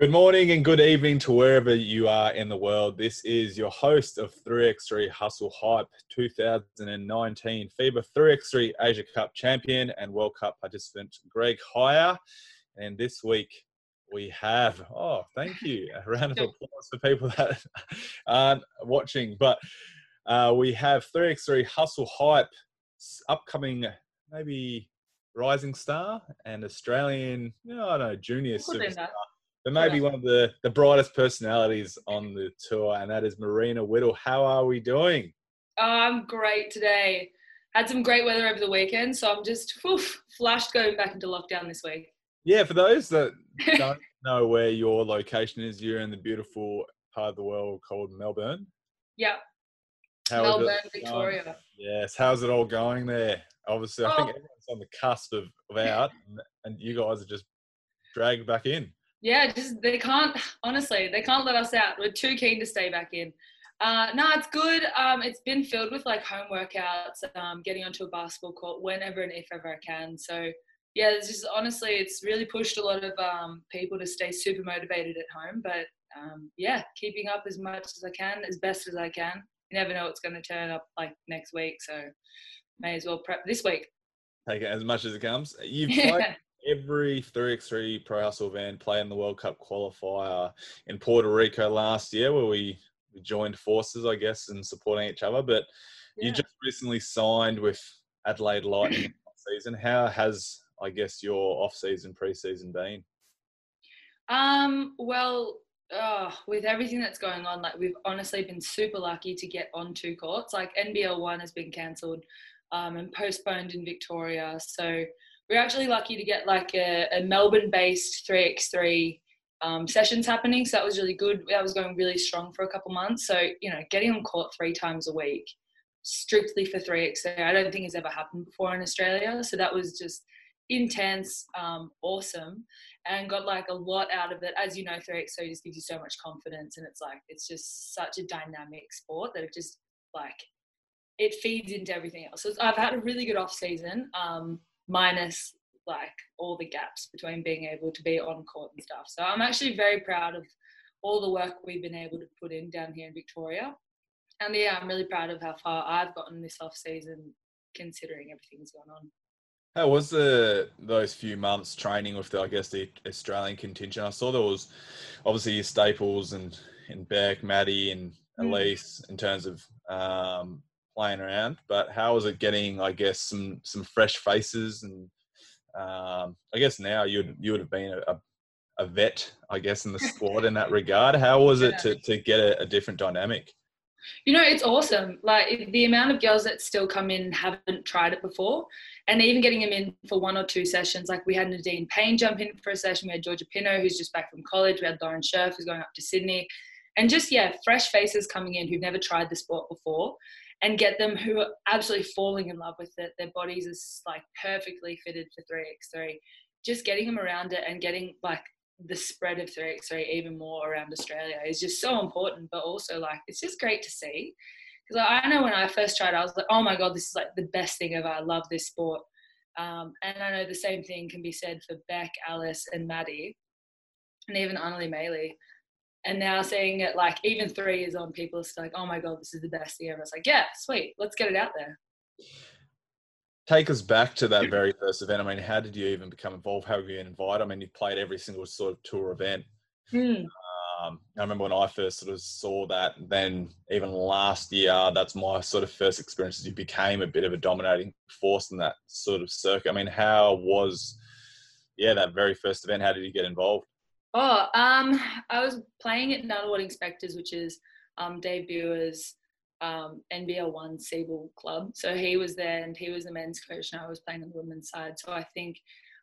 Good morning and good evening to wherever you are in the world. This is your host of 3x3 Hustle Hype 2019 FIBA 3x3 Asia Cup champion and World Cup participant Greg Hire. And this week we have, oh, thank you, a round of applause for people that aren't watching. But uh, we have 3x3 Hustle Hype upcoming, maybe rising star and Australian, you know, I don't know, junior superstar but maybe one of the, the brightest personalities on the tour, and that is Marena Whittle. How are we doing? Oh, I'm great today. Had some great weather over the weekend, so I'm just oof, flashed going back into lockdown this week. Yeah, for those that don't know where your location is, you're in the beautiful part of the world called Melbourne. Yeah. How Melbourne, Victoria. Yes. How's it all going there? Obviously, I think oh. everyone's on the cusp of, of out, and, and you guys are just dragged back in yeah, just they can't. Honestly, they can't let us out. We're too keen to stay back in. Uh, no, it's good. Um, it's been filled with like home workouts, um, getting onto a basketball court whenever and if ever I can. So yeah, it's just honestly, it's really pushed a lot of um, people to stay super motivated at home. But um, yeah, keeping up as much as I can, as best as I can. You never know what's going to turn up like next week, so may as well prep this week. Take it as much as it comes. You've played, every 3x3 Pro Hustle van play in the World Cup qualifier in Puerto Rico last year, where we, we joined forces, I guess, in supporting each other. But yeah. you just recently signed with Adelaide Lightning season. How has, I guess, your off season, pre season been? Um, well, oh, with everything that's going on, like we've honestly been super lucky to get on two courts. Like NBL one has been cancelled um, and postponed in Victoria, so we are actually lucky to get like a, a Melbourne-based 3x3 um, sessions happening. So that was really good. That was going really strong for a couple months. So, you know, getting on court three times a week, strictly for 3x3, I don't think has ever happened before in Australia. So that was just intense, um, awesome, and got like a lot out of it. As you know, 3x3 just gives you so much confidence. And it's like, it's just such a dynamic sport that it just like, it feeds into everything else. So I've had a really good off season. Um, minus like all the gaps between being able to be on court and stuff. So I'm actually very proud of all the work we've been able to put in down here in Victoria. And yeah, I'm really proud of how far I've gotten this off season considering everything's gone on. How was the those few months training with the I guess the Australian contingent? I saw there was obviously your staples and and Beck, Maddie and mm. Elise mm. in terms of um, playing around. But how was it getting, I guess, some some fresh faces and um, I guess now you you would have been a, a, vet, I guess, in the squad in that regard. How was it to to get a, a different dynamic? You know, it's awesome. Like the amount of girls that still come in haven't tried it before, and even getting them in for one or two sessions. Like we had Nadeen Payne jump in for a session. We had Georgia Pino, who's just back from college. We had Lauren Scherf, who's going up to Sydney, and just yeah, fresh faces coming in who've never tried the sport before and get them who are absolutely falling in love with it. Their bodies are like perfectly fitted for 3x3. Just getting them around it and getting like the spread of 3x3 even more around Australia is just so important, but also like it's just great to see. Because I know when I first tried, I was like, oh my God, this is like the best thing ever. I love this sport. Um, and I know the same thing can be said for Beck, Alice, and Maddie, and even Anneli Maley and now seeing it like even three years on, people are still like, oh my God, this is the best thing ever. It's like, yeah, sweet, let's get it out there. Take us back to that very first event. I mean, how did you even become involved? How were you invited? I mean, you played every single sort of tour event. Hmm. Um, I remember when I first sort of saw that. Then even last year, that's my sort of first experiences. You became a bit of a dominating force in that sort of circuit. I mean, how was, yeah, that very first event? How did you get involved? Oh, um, I was playing at Nunawading Spectres, which is um, Dave Buer's um, NBL one Siebel club. So he was there and he was the men's coach and I was playing on the women's side. So I think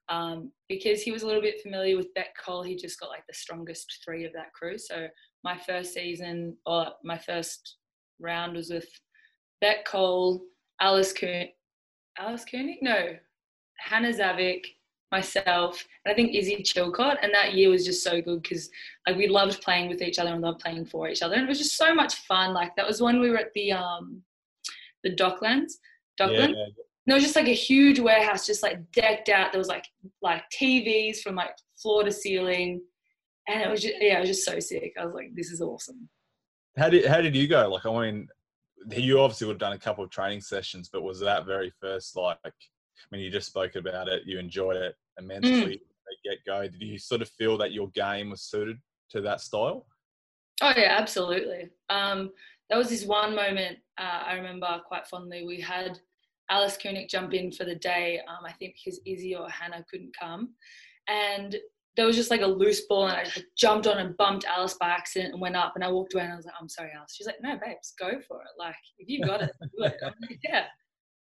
um, because he was a little bit familiar with Beck Cole, he just got like the strongest three of that crew. So my first season or my first round was with Beck Cole, Alice Kunek, Alice Kunek? No, Hannah Zavik, myself, and I think Izzy Chilcott. And that year was just so good because like we loved playing with each other and loved playing for each other, and it was just so much fun. Like that was when we were at the um the Docklands, Docklands. Yeah. And it was just like a huge warehouse, just like decked out. There was like like TVs from like floor to ceiling. and it was just yeah, it was just so sick. I was like, this is awesome. How did how did you go? Like, I mean, you obviously would have done a couple of training sessions, but was that very first like? I mean, you just spoke about it. You enjoyed it immensely. Mm. Get go. Did you sort of feel that your game was suited to that style? Oh yeah, absolutely. Um, there was this one moment uh, I remember quite fondly. We had Alice Kunek jump in for the day. Um, I think because Izzy or Hannah couldn't come, and there was just like a loose ball, and I just jumped on and bumped Alice by accident and went up. And I walked away and I was like, "I'm sorry, Alice." She's like, "No, babes, go for it. Like if you got it, do it." Like, yeah,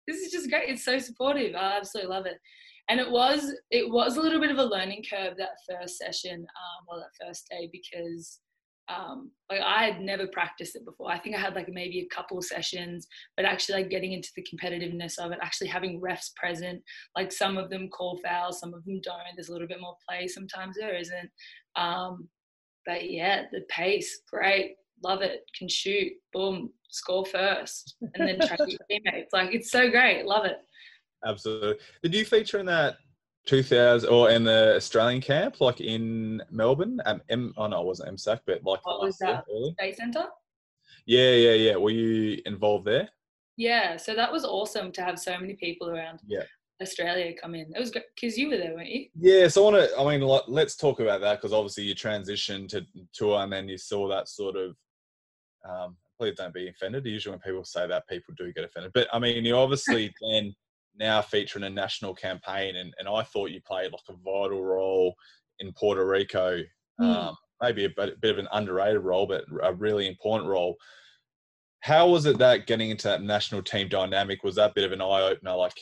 this is just great. It's so supportive. I absolutely love it. And it was it was a little bit of a learning curve that first session, um, or that first day, because um, like I had never practiced it before. I think I had like maybe a couple sessions, but actually like getting into the competitiveness of it, actually having refs present, like some of them call fouls, some of them don't. There's a little bit more play, sometimes there isn't. Um, but yeah, the pace, great, love it, can shoot, boom, score first, and then track your teammates. Like it's so great, love it. Absolutely. Did you feature in that 2000 or in the Australian camp, like in Melbourne. Um, M, oh no, it wasn't MSAC, but like what was that? State Centre. Yeah, yeah, yeah. Were you involved there? Yeah, so that was awesome to have so many people around. Yeah. Australia come in. It was good because you were there, weren't you? Yeah, so I want to. I mean, let's talk about that because obviously you transitioned to tour and then you saw that sort of. Um, please don't be offended. Usually when people say that, people do get offended. But I mean, you obviously then now featuring a national campaign, and, and I thought you played like a vital role in Puerto Rico. Mm. Um, maybe a bit, bit of an underrated role, but a really important role. How was it that getting into that national team dynamic was that a bit of an eye opener? Like,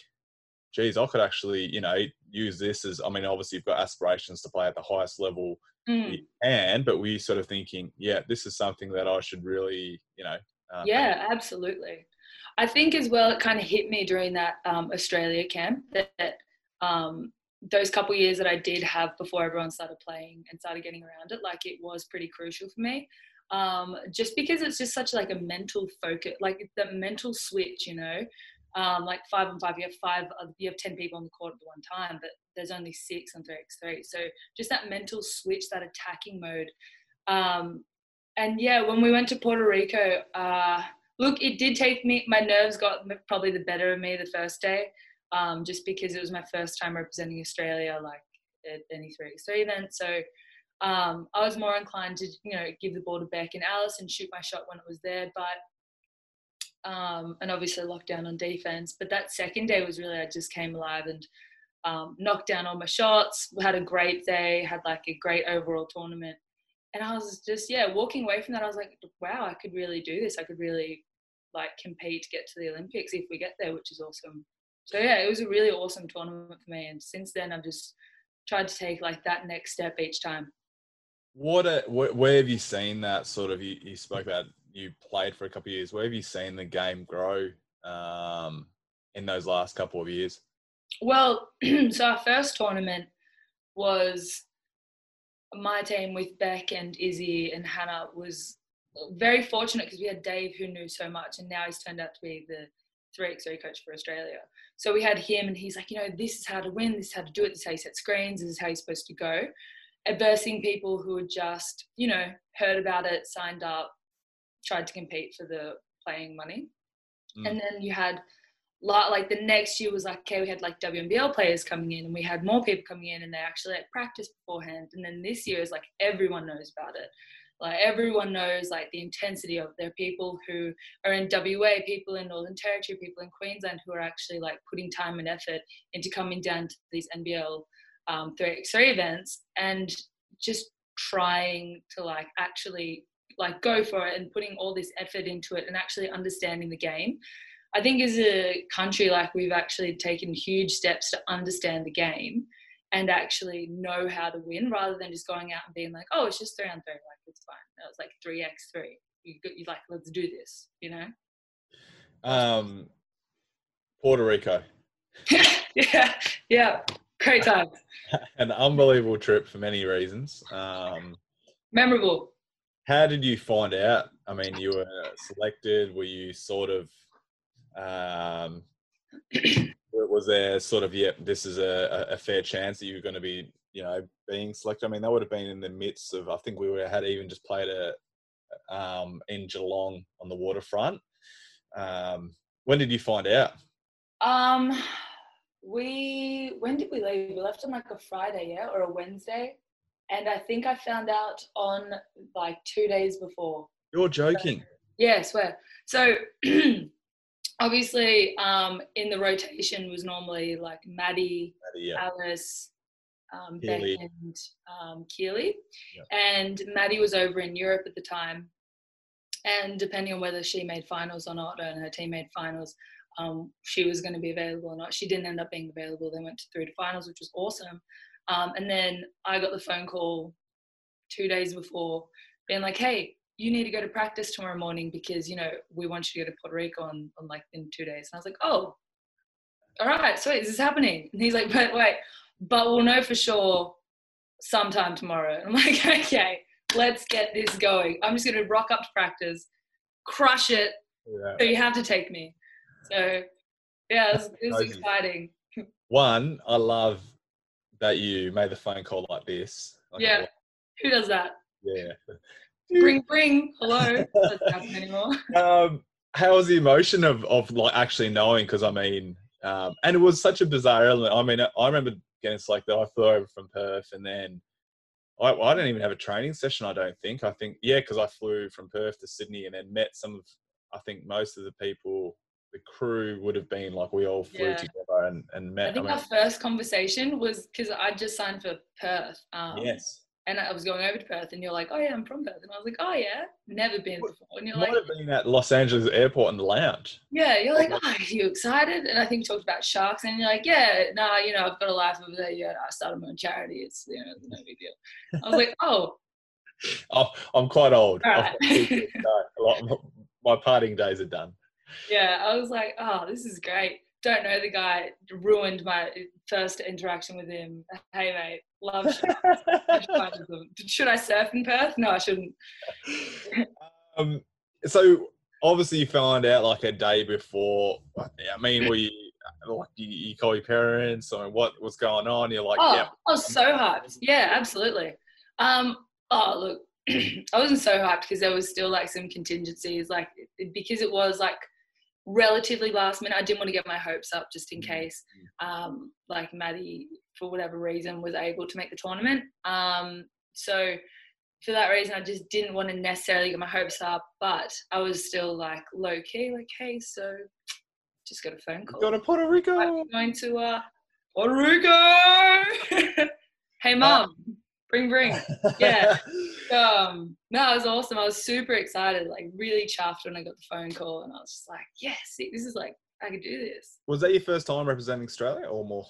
geez, I could actually, you know, use this as. I mean, obviously you've got aspirations to play at the highest level mm. can, but were you sort of thinking, yeah, this is something that I should really, you know? Um, yeah, absolutely. I think as well, it kind of hit me during that um, Australia camp that, that um, those couple years that I did have before everyone started playing and started getting around it, like it was pretty crucial for me. Um, just because it's just such like a mental focus, like the mental switch, you know, um, like five on five, you have five, you have 10 people on the court at one time, but there's only six on 3x3. So just that mental switch, that attacking mode. Um, and yeah, when we went to Puerto Rico, uh, look, it did take me, my nerves got probably the better of me the first day, um, just because it was my first time representing Australia, like at any 3x3 event. So um, I was more inclined to, you know, give the ball to Beck and Alice and shoot my shot when it was there. But, um, and obviously lock down on defense. But that second day was really, I just came alive and um, knocked down all my shots, had a great day, had like a great overall tournament. And I was just, yeah, walking away from that, I was like, wow, I could really do this. I could really like compete get to the Olympics if we get there, which is awesome. So yeah, it was a really awesome tournament for me, and since then I've just tried to take like that next step each time. What a, where have you seen that sort of? You, you spoke about you played for a couple of years. Where have you seen the game grow um, in those last couple of years? Well, so our first tournament was my team with Beck and Izzy and Hannah was very fortunate because we had Dave who knew so much, and now he's turned out to be the 3x3 coach for Australia. So we had him, and he's like, you know, this is how to win, this is how to do it, this is how you set screens, this is how you're supposed to go. Adversing people who had just, you know, heard about it, signed up, tried to compete for the playing money. Mm. And then you had lot like the next year was like okay we had like WNBL players coming in and we had more people coming in and they actually like practice beforehand and then this year is like everyone knows about it like everyone knows like the intensity of there are people who are in WA, people in Northern Territory, people in Queensland who are actually like putting time and effort into coming down to these NBL um, 3x3 events and just trying to like actually like go for it and putting all this effort into it and actually understanding the game. I think as a country, like we've actually taken huge steps to understand the game and actually know how to win rather than just going out and being like, oh, it's just three on three, like it's fine. It was like three x three. You you like let's do this, you know. Um, Puerto Rico. yeah, yeah, great time. An unbelievable trip for many reasons. Um, Memorable. How did you find out? I mean, you were selected. Were you sort of um, was there sort of yeah this is a, a fair chance that you're going to be you know, being selected? I mean, that would have been in the midst of. I think we would have had even just played a um, in Geelong on the waterfront. Um, when did you find out? Um, we when did we leave? We left on like a Friday, yeah, or a Wednesday, and I think I found out on like two days before. You're joking. Yeah, I swear. So obviously, um, in the rotation was normally like Maddie, Maddie, yeah. Alice, um, Keely. Beck, and um, Keely. Yeah. And Maddie was over in Europe at the time. And depending on whether she made finals or not, and her team made finals, um, she was going to be available or not. She didn't end up being available. They went through to finals, which was awesome. Um, and then I got the phone call two days before, being like, "Hey, you need to go to practice tomorrow morning because you know we want you to go to Puerto Rico on, on like in two days." And I was like, "Oh, all right, sweet, this is happening." And he's like, "But wait, but we'll know for sure sometime tomorrow." And I'm like, "Okay, let's get this going. I'm just going to rock up to practice, crush it. Yeah. So you have to take me." So yeah, it was, it was exciting. One, I love that you made the phone call like this. Like, Yeah. Who does that? Yeah. Bring, bring. Hello. Doesn't happen anymore. um, how was the emotion of, of like actually knowing? Because I mean, um, and it was such a bizarre element. I mean, I remember getting selected. I flew over from Perth, and then I, I didn't even have a training session. I don't think. I think yeah, because I flew from Perth to Sydney, and then met some of. I think most of the people, the crew would have been like we all flew Yeah. together and and met. I think mean, our first conversation was because I just signed for Perth. Um, yes, And I was going over to Perth, and you're like, "Oh yeah, I'm from Perth," and I was like, "Oh yeah, never been before." And you're might like, have been at Los Angeles airport in the lounge. Yeah, you're like, oh, are you excited? And I think you talked about sharks, and you're like, yeah, nah, you know, I've got a life over there. Yeah, I started my own charity. It's you know, no big deal. I was like, oh, Oh, I'm quite old. Right. got two kids, so a lot- my partying days are done. Yeah. I was like, oh, this is great. Don't know the guy. Ruined my first interaction with him. Hey, mate, love sharks. I tried with them. Should I surf in Perth? No, I shouldn't. um, so obviously you found out like a day before. I mean, were you like you, you call your parents or what was going on? You're like, Oh, yeah, I was so hyped. Yeah, absolutely. Um, oh, look, I wasn't so hyped because there was still like some contingencies, like because it was like relatively last minute. I didn't want to get my hopes up just in case, um, like Maddie, for whatever reason, was able to make the tournament. Um, so for that reason, I just didn't want to necessarily get my hopes up, but I was still like low key, like, hey, so just got a phone call. Going to Puerto Rico. I'm going to uh, Puerto Rico. hey, mom, bring, bring. Yeah. Um, no, it was awesome. I was super excited, like really chuffed when I got the phone call, and I was just like, yes, this is like I could do this. Was that your first time representing Australia or more?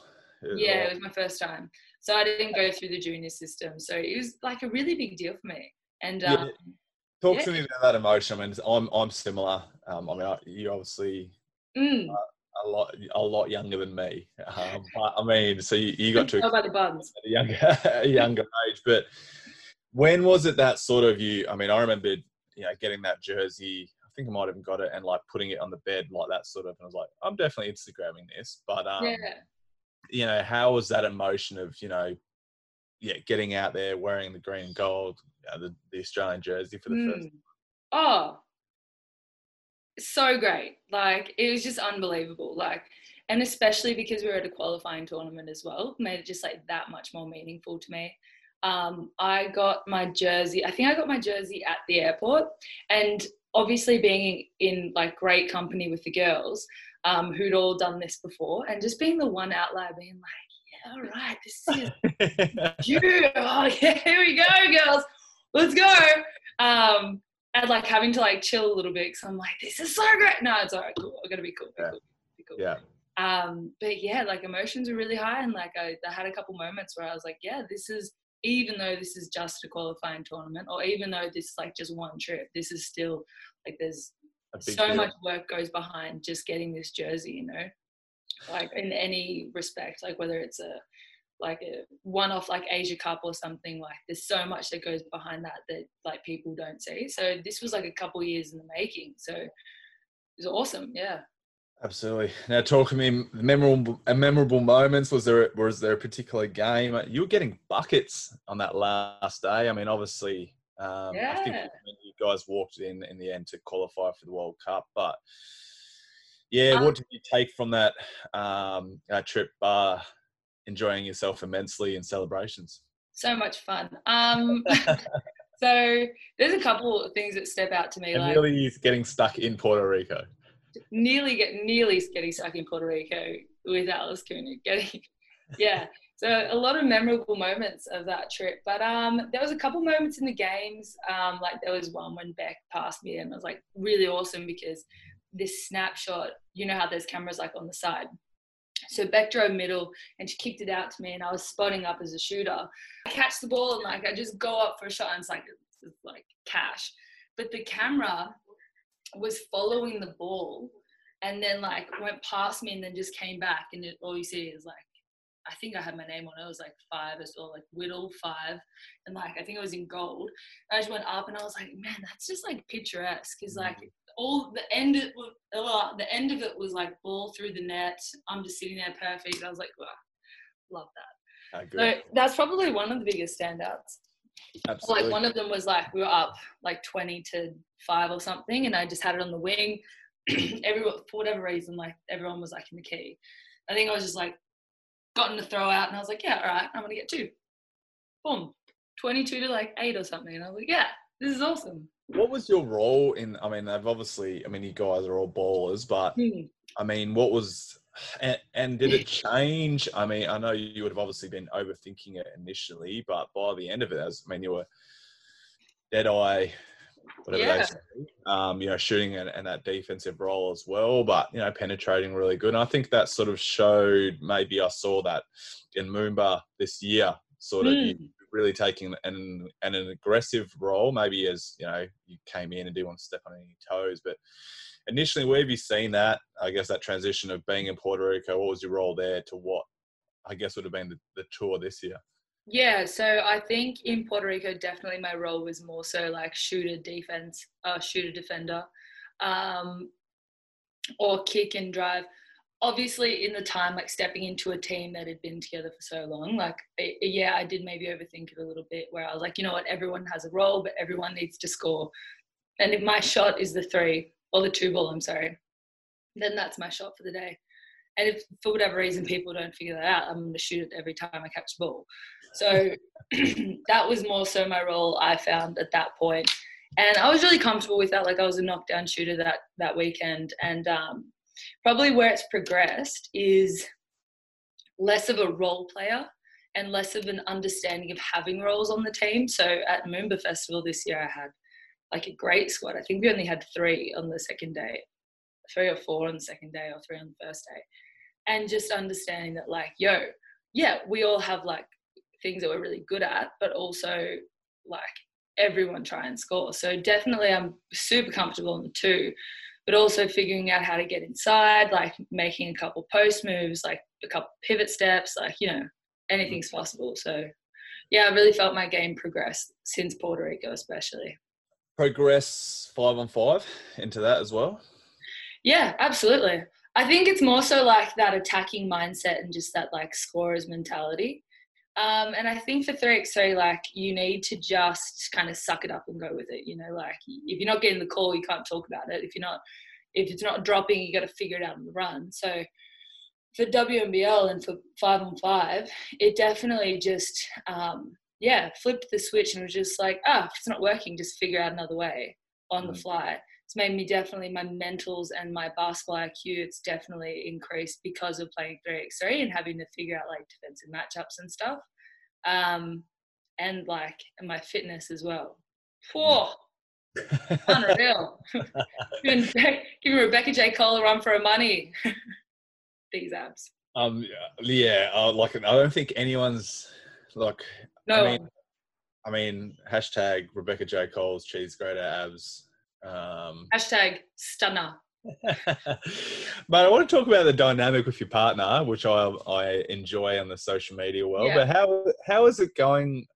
Yeah, it was my first time, so I didn't go through the junior system, so it was like a really big deal for me. And Yeah. um, Talk Yeah. to me about that emotion. I mean, I'm I'm similar. Um, I mean, I- you obviously mm, a lot a lot younger than me. Um, but I mean, so you, you got to by the buns. at a younger a younger age. But when was it that sort of you? I mean, I remember you know getting that jersey. I think I might have got it and like putting it on the bed like that sort of. And I was like, I'm definitely Instagramming this. But um, yeah. you know, how was that emotion of you know, yeah, getting out there wearing the green and gold, uh, the the Australian jersey for the first. Mm. Oh, so great. Like, it was just unbelievable. Like, and especially because we were at a qualifying tournament as well, made it just like that much more meaningful to me. Um, I got my jersey, I think I got my jersey at the airport. And obviously, being in like great company with the girls um, who'd all done this before, and just being the one outlier being like, yeah, all right, this is you. Oh, yeah, here we go, girls. Let's go. Um, and like having to like chill a little bit because I'm like, this is so great. No, it's all right. Cool. I'm gonna be cool. Be Yeah. cool. Be cool. yeah, Um, but yeah, like emotions are really high, and like I, I had a couple moments where I was like, yeah, this is even though this is just a qualifying tournament, or even though this is like just one trip, this is still like there's so deal. much work goes behind just getting this jersey, you know, like in any respect, like whether it's a like a one-off like Asia Cup or something like there's so much that goes behind that that like people don't see. So this was like a couple years in the making. So it was awesome. Yeah. Absolutely. Now, talking me memorable memorable moments. Was there was there a particular game you were getting buckets on that last day? I mean, obviously, um, yeah. I think you guys walked in in the end to qualify for the World Cup, but yeah, um, what did you take from that um, that trip? Uh, enjoying yourself immensely in celebrations. So much fun. Um, so there's a couple of things that step out to me. And like nearly getting stuck in Puerto Rico. Nearly get nearly getting stuck in Puerto Rico with Alice Kunek. Getting yeah. So a lot of memorable moments of that trip. But um, there was a couple moments in the games. Um, like there was one when Beck passed me, and it was like really awesome because this snapshot. You know how there's cameras like on the side. So Beck drove middle and she kicked it out to me and I was spotting up as a shooter. I catch the ball and like I just go up for a shot and it's like it's like cash. But the camera was following the ball and then like went past me and then just came back and it, all you see is like I think I had my name on it. It was like five or like Whittle five, and like I think it was in gold. And I just went up and I was like, man, that's just like picturesque. Cause mm. like all the end of uh, the end of it was like ball through the net. I'm just sitting there perfect. I was like, wow, love that. So that's probably one of the biggest standouts. Absolutely. Like one of them was like we were up like 20 to five or something, and I just had it on the wing. everyone, for whatever reason, like everyone was like in the key. I think I was just like gotten to throw out, and I was like, yeah, all right, I'm gonna get two. Boom, 22 to like eight or something, and I was like, yeah, this is awesome. What was your role in? I mean, they've obviously. I mean, you guys are all ballers, but mm. I mean, what was and, and, did it change? I mean, I know you would have obviously been overthinking it initially, but by the end of it, as I mean, you were dead eye, whatever yeah. they say, um, you know, shooting and, and, that defensive role as well, but you know, penetrating really good. And I think that sort of showed. Maybe I saw that in Moomba this year, sort of. Mm. You, really taking an, an aggressive role, maybe as you know you came in and didn't want to step on any toes. But initially, where have you seen that? I guess that transition of being in Puerto Rico. What was your role there to what I guess would have been the, the tour this year? Yeah, so I think in Puerto Rico, definitely my role was more so like shooter defense, uh, shooter defender, um, or kick and drive obviously in the time like stepping into a team that had been together for so long like it, yeah i did maybe overthink it a little bit where i was like you know what? Everyone has a role but everyone needs to score. And if my shot is the three or the two ball i'm sorry then that's my shot for the day. And if for whatever reason people don't figure that out i'm going to shoot it every time i catch the ball. So that was more so my role i found at that point. And i was really comfortable with that like i was a knockdown shooter that that weekend and um, Probably where it's progressed is less of a role player and less of an understanding of having roles on the team. So at Moomba Festival this year, I had like a great squad. I think we only had three on the second day, three or four on the second day, or three on the first day. And just understanding that, like, yo, yeah, we all have like things that we're really good at, but also like everyone try and score. So definitely, I'm super comfortable in the two but also figuring out how to get inside, like making a couple post moves, like a couple pivot steps, like, you know, anything's mm. possible. So, yeah, I really felt my game progress since Puerto Rico, especially. Progress five on five into that as well? Yeah, absolutely. I think it's more so like that attacking mindset and just that like scorer's mentality. Um, and I think for 3x3, like you need to just kind of suck it up and go with it. You know, like if you're not getting the call, you can't talk about it. If you're not, if it's not dropping, you got to figure it out on the run. So for WNBL and for five on five, it definitely just, um, yeah, flipped the switch and was just like, ah, if it's not working, just figure out another way on the mm. fly it's made me definitely my mentals and my basketball IQ. It's definitely increased because of playing 3x3 and having to figure out like defensive matchups and stuff. Um, and like and my fitness as well. Whoa, unreal. giving, giving Rebecca J. Cole a run for her money. These abs. Um. Yeah. Uh, like I don't think anyone's like. No. I mean, I mean, hashtag Rebecca J. Cole's cheese grater abs um, Hashtag stunner. but I want to talk about the dynamic with your partner, which I I enjoy on the social media world. Yeah. But how how is it going?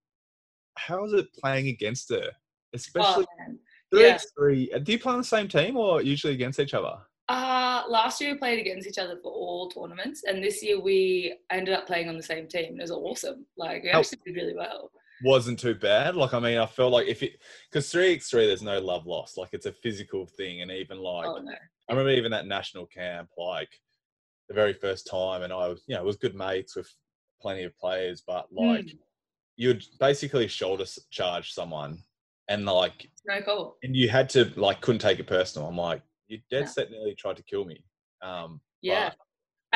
How is it playing against her, especially oh, three yeah. three? Do you play on the same team or usually against each other? Uh last year we played against each other for all tournaments, and this year we ended up playing on the same team. It was awesome. Like we actually did really well. Wasn't too bad. Like I mean, I felt like if it because three x three, there's no love lost. Like it's a physical thing, and even like Oh no. I remember even that national camp, like the very first time, and I was you know was good mates with plenty of players, but like Mm. you'd basically shoulder charge someone, and like No cool. and you had to like couldn't take it personal. I'm like you dead No. set nearly tried to kill me. Um, Yeah. but,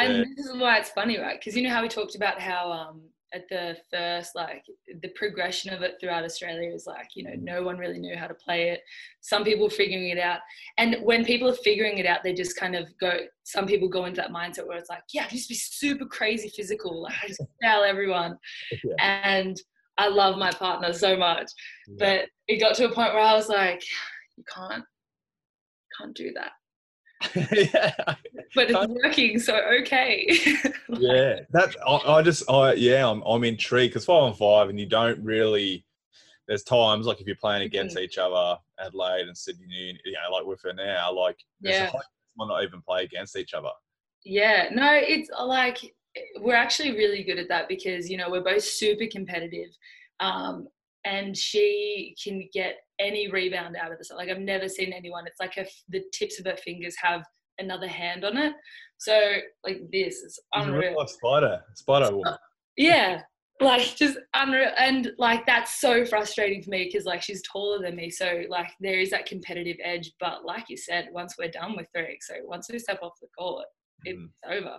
And Yeah. this is why it's funny, right? Because you know how we talked about how um, at the first, like the progression of it throughout Australia is like, you know, no one really knew how to play it. Some people figuring it out. And when people are figuring it out, they just kind of go, some people go into that mindset where it's like, yeah, I used to be super crazy physical. Like I just tell everyone. Yeah. And I love my partner so much. Yeah. But it got to a point where I was like, you can't, can't do that. Yeah, But it's working, so okay. yeah. That I, I just I yeah I'm I'm intrigued because five on five and you don't really. There's times like if you're playing against Mm. each other, Adelaide and Sydney, Uni, you know, like with her now, like there's Yeah. a high chance we might not even play against each other. Yeah, no, it's uh, like we're actually really good at that because you know we're both super competitive, um, and she can get any rebound out of this. Like I've never seen anyone. It's like her, the tips of her fingers have another hand on it. So like this is She's a real unreal. life spider, spider woman. Yeah, like just unreal, and like that's so frustrating for me because like she's taller than me, so like there is that competitive edge. But like you said, once we're done with three, so once we step off the court, it's Mm. over.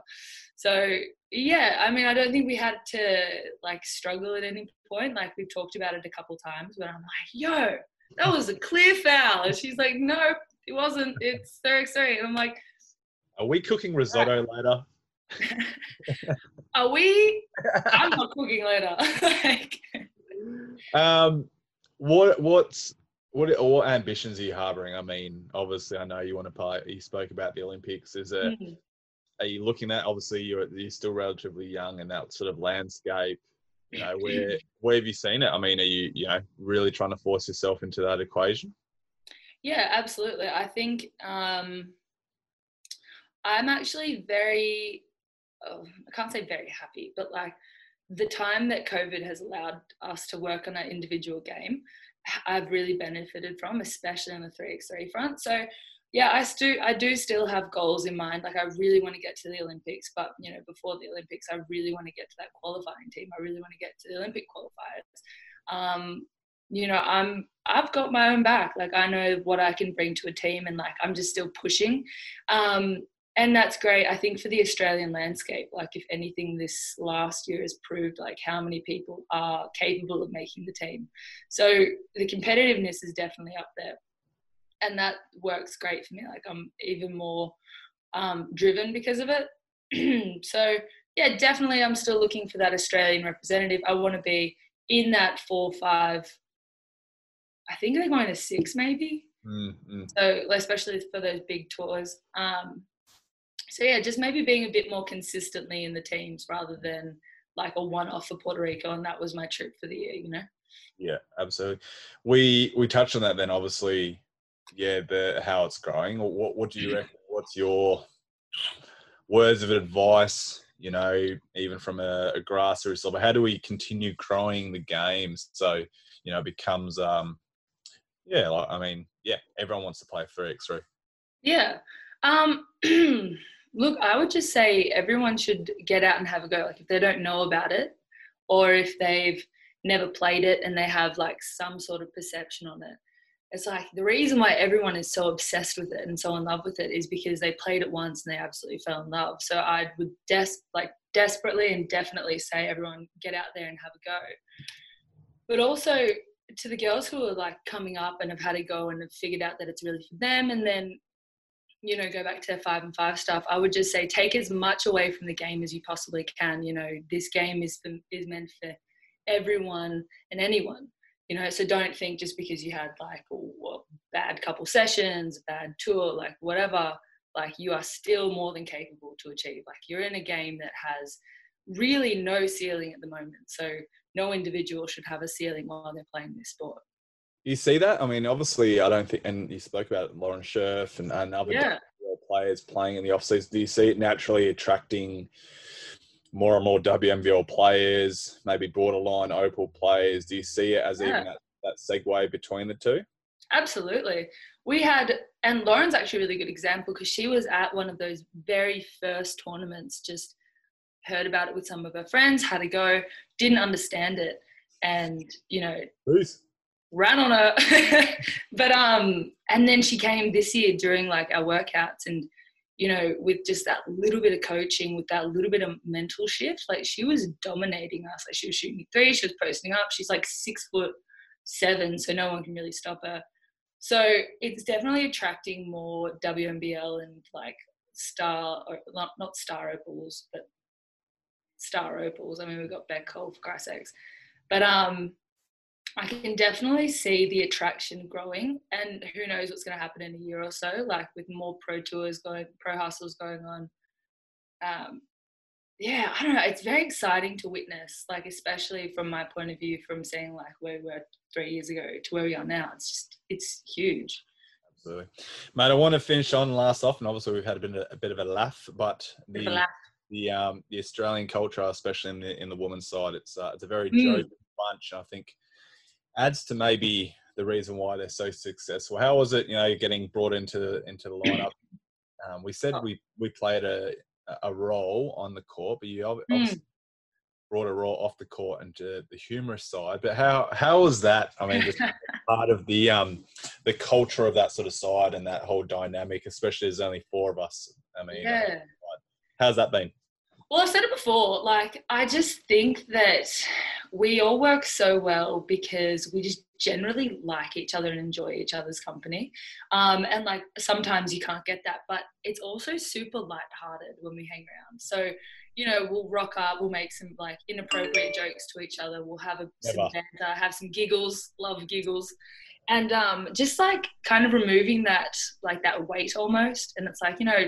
So yeah, I mean, I don't think we had to like struggle at any point. Like we've talked about it a couple times, but I'm like, yo, that was a clear foul, and she's like, no, it wasn't. It's x three, and I'm like, Are we cooking risotto later? are we? I'm not cooking later. like, Um, what what's what what ambitions are you harboring? I mean, obviously, I know you want to play. You spoke about the Olympics. Is it? mm. Are you looking at? Obviously, you're you're still relatively young in that sort of landscape. You know, where where have you seen it? I mean, are you you know really trying to force yourself into that equation? Yeah, absolutely. I think um, I'm actually very, oh, I can't say very happy, but like the time that COVID has allowed us to work on our individual game, I've really benefited from, especially on the 3x3 front. So, yeah, I do, I do still have goals in mind. Like, I really want to get to the Olympics, but you know, before the Olympics, I really want to get to that qualifying team. I really want to get to the Olympic qualifiers. Um, you know i'm i've got my own back like i know what i can bring to a team and like i'm just still pushing um and that's great i think for the australian landscape like if anything this last year has proved like how many people are capable of making the team so the competitiveness is definitely up there and that works great for me like i'm even more um, driven because of it so yeah definitely i'm still looking for that australian representative i want to be in that four five I think they're going to six maybe. Mm, mm. So especially for those big tours. Um, so yeah, just maybe being a bit more consistently in the teams rather than like a one-off for Puerto Rico, and that was my trip for the year. You know. Yeah, absolutely. We we touched on that then. Obviously, yeah, the how it's growing. What what do you reckon? What's your words of advice? You know, even from a, a grassroots level, how do we continue growing the game so you know it becomes um yeah, like I mean, yeah, everyone wants to play three x three. Yeah. Um, look, I would just say everyone should get out and have a go. Like if they don't know about it, or if they've never played it and they have like some sort of perception on it. It's like the reason why everyone is so obsessed with it and so in love with it is because they played it once and they absolutely fell in love. So I would des- like desperately and definitely say everyone get out there and have a go. But also to the girls who are like coming up and have had a go and have figured out that it's really for them and then you know go back to their five and five stuff i would just say take as much away from the game as you possibly can you know this game is for, is meant for everyone and anyone you know so don't think just because you had like a bad couple sessions a bad tour like whatever like you are still more than capable to achieve like you're in a game that has really no ceiling at the moment so no individual should have a ceiling while they're playing this sport You see that? I mean, obviously, I don't think, and you spoke about Lauren Scherf and, and other yeah players players playing in the off season? Do you see it naturally attracting more and more WNBL players, maybe borderline Opal players? Do you see it as yeah. even that, that segue between the two? Absolutely. We had, and Lauren's actually a really good example because she was at one of those very first tournaments, just heard about it with some of her friends, had to go, didn't understand it, and, you know, Peace. ran on her. but, um, and then she came this year during like our workouts and, you know, with just that little bit of coaching, with that little bit of mental shift, like she was dominating us. Like she was shooting three, she was posting up. She's like six foot seven, so no one can really stop her. So it's definitely attracting more WNBL and like star, or not, not star opals, but star opals. I mean, we've got Beck Cole for Christ's sakes. But um, I can definitely see the attraction growing, and who knows what's going to happen in a year or so, like with more pro tours going, pro hustles going on. Um, yeah, I don't know. It's very exciting to witness, like especially from my point of view, from seeing like where we were three years ago to where we are now. It's just it's huge. Absolutely, mate. I want to finish on last off, and obviously we've had a bit of a, bit of a laugh, but the laugh. the um the Australian culture, especially in the in the women's side, it's uh, it's a very mm. jovial bunch. I think adds to maybe the reason why they're so successful. How was it, you know, getting brought into the into the lineup? Um, we said oh. we we played a a role on the court, but you obviously mm. brought a role off the court into the humorous side. But how how was that? I mean, just part of the um the culture of that sort of side and that whole dynamic, especially there's only four of us. I mean, yeah. how's that been? Well, I've said it before. Like, I just think that we all work so well because we just generally like each other and enjoy each other's company. Um, and like sometimes you can't get that, but it's also super light-hearted when we hang around. So, you know, we'll rock up, we'll make some like inappropriate jokes to each other, we'll have a, some banter, have some giggles, love giggles. And um, just like kind of removing that, like that weight almost. And it's like, you know,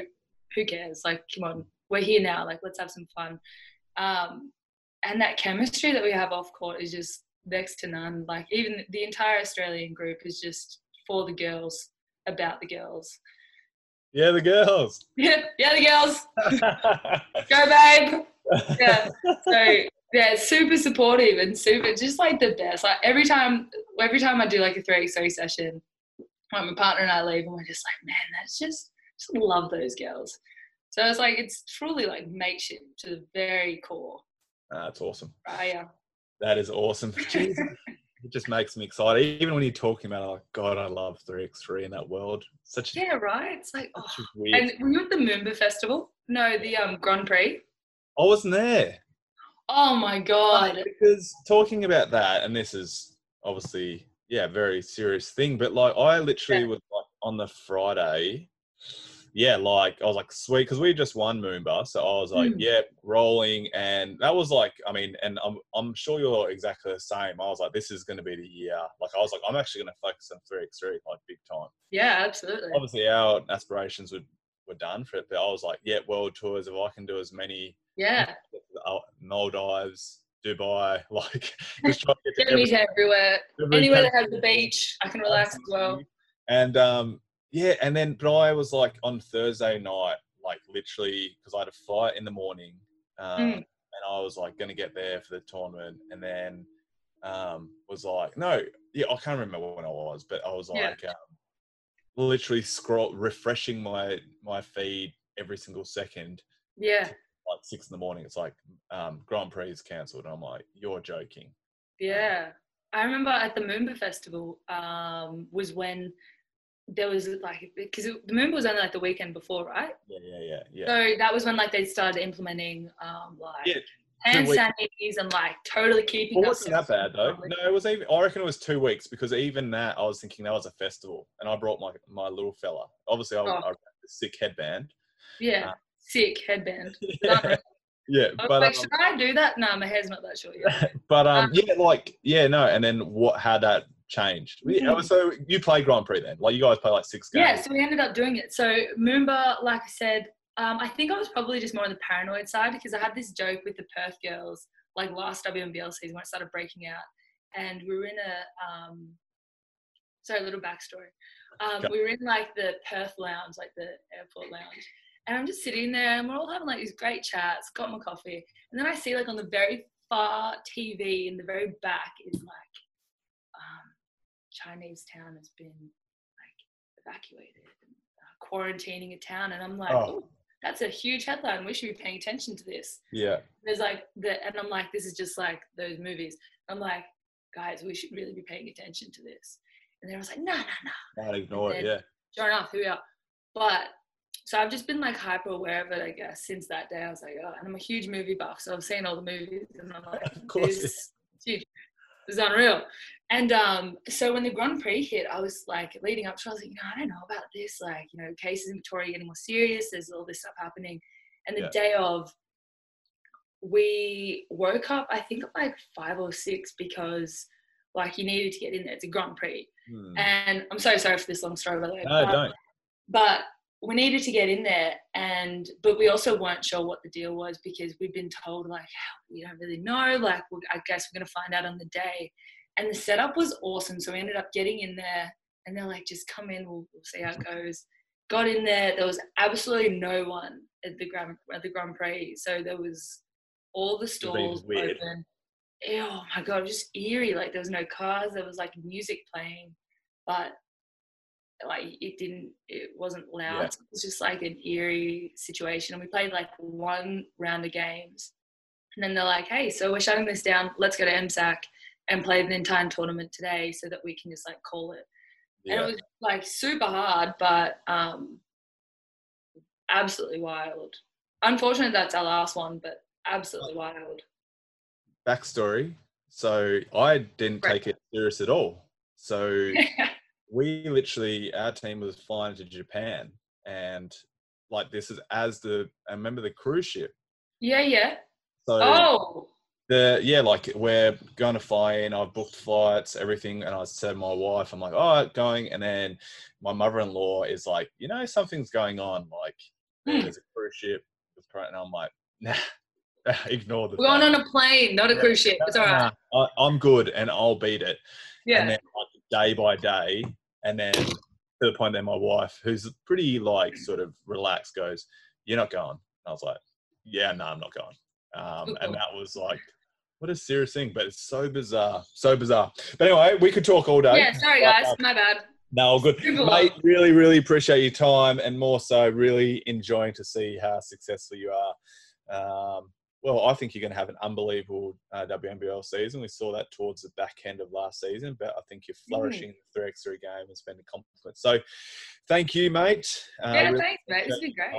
who cares? Like, come on, we're here now. Like, let's have some fun. Um, and that chemistry that we have off court is just next to none. Like, even the entire Australian group is just for the girls, about the girls. Yeah, the girls. Yeah, yeah, the girls. Go, babe. Yeah. So yeah, super supportive and super just like the best. Like every time, every time I do like a three x three session, like my partner and I leave, and we're just like, man, that's just just love those girls. So it's like it's truly like mateship to the very core. Ah, that's awesome. Uh, yeah. That is awesome. it just makes me excited. Even when you're talking about, like, God, I love 3x3 in that world. Such yeah, right. It's like, oh. weird. and were you at the Moomba Festival? No, the um Grand Prix. I wasn't there. Oh my god! Because talking about that, and this is obviously yeah, very serious thing, but like I literally yeah. was like on the Friday yeah, like I was like, sweet, because we just won Moomba, so I was like, mm. yeah, rolling, and that was like, I mean, and I'm I'm sure you're exactly the same. I was like, this is going to be the year. Like I was like, I'm actually going to focus on three x three like big time. Yeah, absolutely. Obviously, our aspirations were were done for it, but I was like, yeah, world tours. If I can do as many, yeah, Maldives, Dubai, like just try to get, to every, everywhere, every anywhere that has the beach, I can relax as well. And um, yeah, and then but I was like on Thursday night, like literally because I had a flight in the morning, um, mm. and I was like going to get there for the tournament, and then um, was like, no, yeah, I can't remember when I was, but I was like, yeah. um, literally scroll refreshing my my feed every single second. Yeah. Like six in the morning, it's like um, Grand Prix is cancelled, and I'm like, you're joking. Yeah, I remember at the Moomba Festival um, was when there was like because the Moomba was only like the weekend before, right? Yeah, yeah, yeah, yeah. So that was when like they started implementing um like yeah, hand sanitities and like totally keeping. Well, wasn't that bad though? No, it was even. I reckon it was two weeks because even that I was thinking that was a festival, and I brought my my little fella. Obviously, I, oh. I, I sick headband. Yeah, uh, sick headband. yeah. yeah, but like, um, should I do that? No, my hair's not that short yet. but um, um, yeah, like yeah, no, and then what? How that changed. Mm-hmm. So you play Grand Prix then? Like you guys play like six games? Yeah, so we ended up doing it. So Moomba, like I said, um, I think I was probably just more on the paranoid side because I had this joke with the Perth girls, like last WNBL season when it started breaking out, and we were in a um, sorry, a little backstory. Um, we were in like the Perth lounge, like the airport lounge. And I'm just sitting there and we're all having like these great chats, got my coffee. And then I see like on the very far TV in the very back is like Chinese town has been like evacuated and uh, quarantining a town. And I'm like, oh. that's a huge headline. We should be paying attention to this. Yeah. There's like the, and I'm like, this is just like those movies. I'm like, guys, we should really be paying attention to this. And then I was like, no, no, no. I ignore it, yeah. Sure enough, here we are. But so I've just been like hyper aware of it, I guess, since that day. I was like, oh, and I'm a huge movie buff, so I've seen all the movies, and I'm like, of course, this, huge. This is unreal. And um, so when the Grand Prix hit, I was like, leading up to, I was like, you know, I don't know about this. Like, you know, cases in Victoria getting more serious. There's all this stuff happening. And the yeah. day of, we woke up, I think at like five or six, because like you needed to get in there. It's a Grand Prix. Hmm. And I'm so sorry for this long story, by the way. No, but, don't. But we needed to get in there and but we also weren't sure what the deal was because we'd been told like we don't really know like i guess we're going to find out on the day and the setup was awesome. So we ended up getting in there and they're like just come in we'll, we'll see how it goes. Got in there there was absolutely no one at the grand at the grand prix. So there was all the stalls open. Oh my god just eerie. Like there was no cars there was like music playing but like it didn't it wasn't loud. Yeah. it was just like an eerie situation. And we played like one round of games. And then they're like hey so we're shutting this down. Let's go to msac and play the entire tournament today so that we can just like call it yeah. and it was like super hard but um absolutely wild unfortunately that's our last one but absolutely wild backstory so i didn't right. take it serious at all so we literally our team was flying to Japan and like this is as the I remember the cruise ship. Yeah, yeah. So oh. The yeah, like we're going to fly in. I've booked flights, everything, and I said to my wife, I'm like, all right, going. And then my mother-in-law is like, you know, something's going on. Like mm. there's a cruise ship, and I'm like, nah. Ignore the. We're going on a plane, not a yeah. cruise ship. It's all right. I, I'm good, and I'll beat it. Yeah. And then like, day by day, and then to the point that my wife, who's pretty like sort of relaxed, goes, "You're not going." I was like, "Yeah, no, I'm not going." Um, and that was like, what a serious thing, but it's so bizarre, so bizarre. But anyway, we could talk all day. Yeah, sorry guys, my bad. No, all good, mate. Really, really appreciate your time, and more so, really enjoying to see how successful you are. Um, well, I think you're going to have an unbelievable uh, WNBL season. We saw that towards the back end of last season, but I think you're mm. flourishing mm. the 3x3 game and spending compliment. So thank you, mate. Uh, yeah, really thanks, mate. It's been great.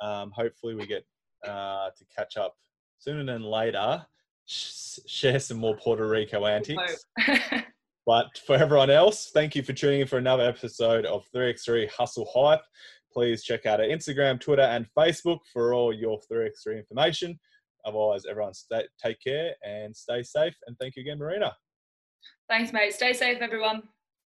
Um, hopefully, we get uh, to catch up sooner than later, sh- share some more Puerto Rico antics. but for everyone else, thank you for tuning in for another episode of 3x3 Hustle Hype. Please check out our Instagram, Twitter, and Facebook for all your 3x3 information. Otherwise, everyone stay, take care and stay safe. And thank you again, Marena. Thanks, mate. Stay safe, everyone.